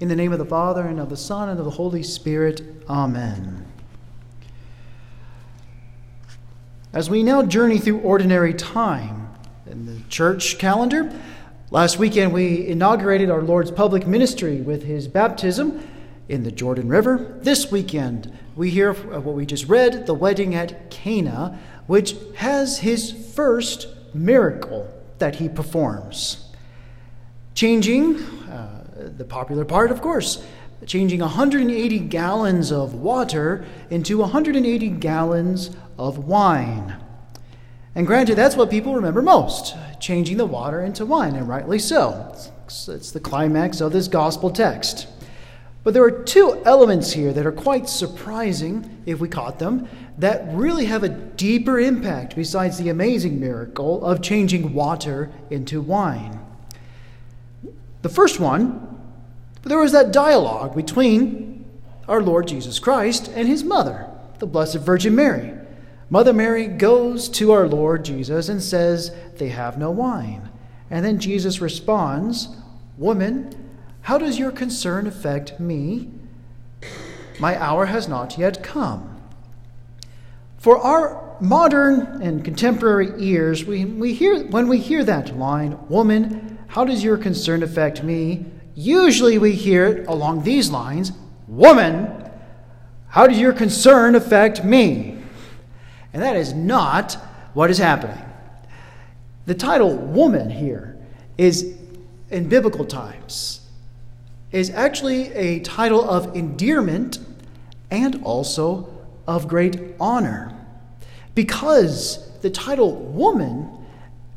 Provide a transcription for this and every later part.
In the name of the Father, and of the Son, and of the Holy Spirit. Amen. As we now journey through ordinary time in the church calendar, last weekend we inaugurated our Lord's public ministry with his baptism in the Jordan River. This weekend we hear what we just read, the wedding at Cana, which has his first miracle that he performs. Changing, uh, the popular part, of course, changing 180 gallons of water into 180 gallons of wine. And granted, that's what people remember most changing the water into wine, and rightly so. It's, it's the climax of this gospel text. But there are two elements here that are quite surprising, if we caught them, that really have a deeper impact besides the amazing miracle of changing water into wine. The first one, there was that dialogue between our Lord Jesus Christ and his mother, the Blessed Virgin Mary. Mother Mary goes to our Lord Jesus and says, They have no wine. And then Jesus responds, Woman, how does your concern affect me? My hour has not yet come. For our modern and contemporary ears, we, we hear, when we hear that line, Woman, how does your concern affect me? Usually we hear it along these lines Woman, how does your concern affect me? And that is not what is happening. The title woman here is in biblical times is actually a title of endearment and also of great honor because the title woman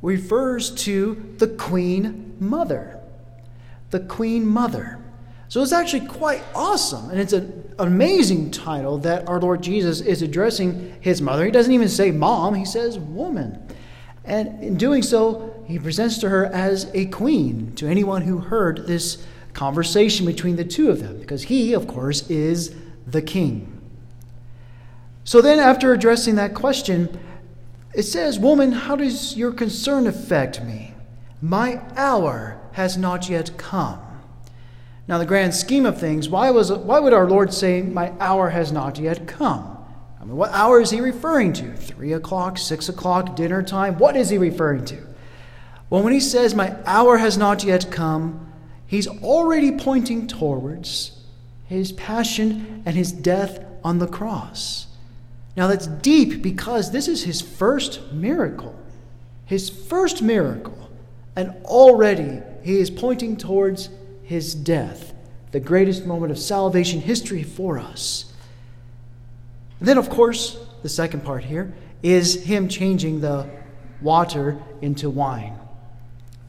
refers to the queen mother the queen mother so it's actually quite awesome. And it's an amazing title that our Lord Jesus is addressing his mother. He doesn't even say mom, he says woman. And in doing so, he presents to her as a queen to anyone who heard this conversation between the two of them, because he, of course, is the king. So then, after addressing that question, it says, Woman, how does your concern affect me? My hour has not yet come. Now, the grand scheme of things, why, was, why would our Lord say, My hour has not yet come? I mean, what hour is he referring to? Three o'clock, six o'clock, dinner time? What is he referring to? Well, when he says, My hour has not yet come, he's already pointing towards his passion and his death on the cross. Now, that's deep because this is his first miracle. His first miracle. And already he is pointing towards his death, the greatest moment of salvation history for us. And then, of course, the second part here is him changing the water into wine.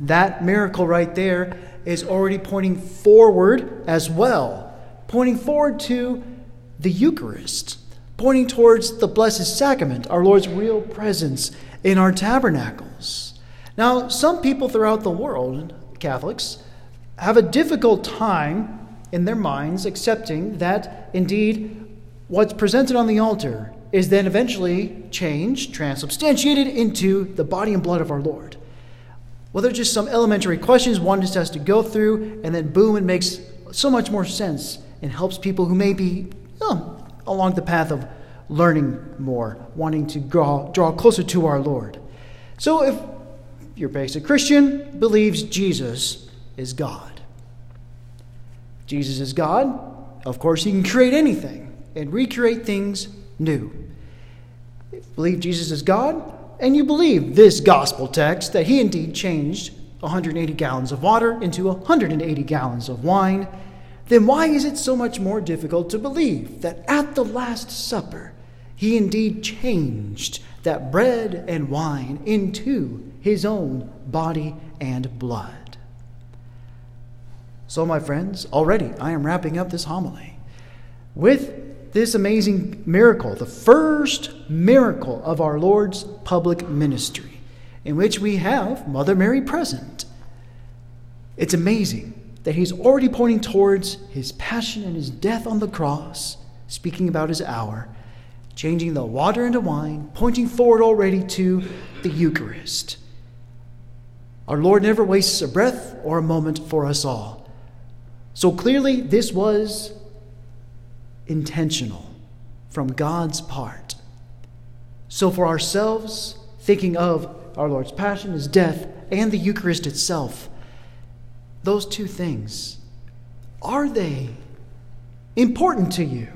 That miracle right there is already pointing forward as well, pointing forward to the Eucharist, pointing towards the Blessed Sacrament, our Lord's real presence in our tabernacles. Now, some people throughout the world, Catholics, have a difficult time in their minds accepting that indeed what's presented on the altar is then eventually changed, transubstantiated into the body and blood of our Lord. Well, they're just some elementary questions one just has to go through, and then boom, it makes so much more sense and helps people who may be along the path of learning more, wanting to draw, draw closer to our Lord. So if your basic Christian believes Jesus is God. Jesus is God. Of course, he can create anything and recreate things new. If you believe Jesus is God, and you believe this gospel text that he indeed changed 180 gallons of water into 180 gallons of wine, then why is it so much more difficult to believe that at the Last Supper he indeed changed that bread and wine into his own body and blood? So, my friends, already I am wrapping up this homily with this amazing miracle, the first miracle of our Lord's public ministry, in which we have Mother Mary present. It's amazing that he's already pointing towards his passion and his death on the cross, speaking about his hour, changing the water into wine, pointing forward already to the Eucharist. Our Lord never wastes a breath or a moment for us all. So clearly, this was intentional from God's part. So, for ourselves, thinking of our Lord's Passion, His death, and the Eucharist itself, those two things, are they important to you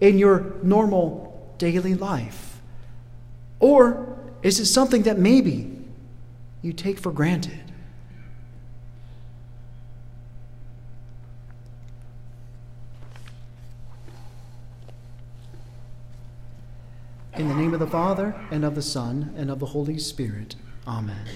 in your normal daily life? Or is it something that maybe you take for granted? In the name of the Father, and of the Son, and of the Holy Spirit. Amen.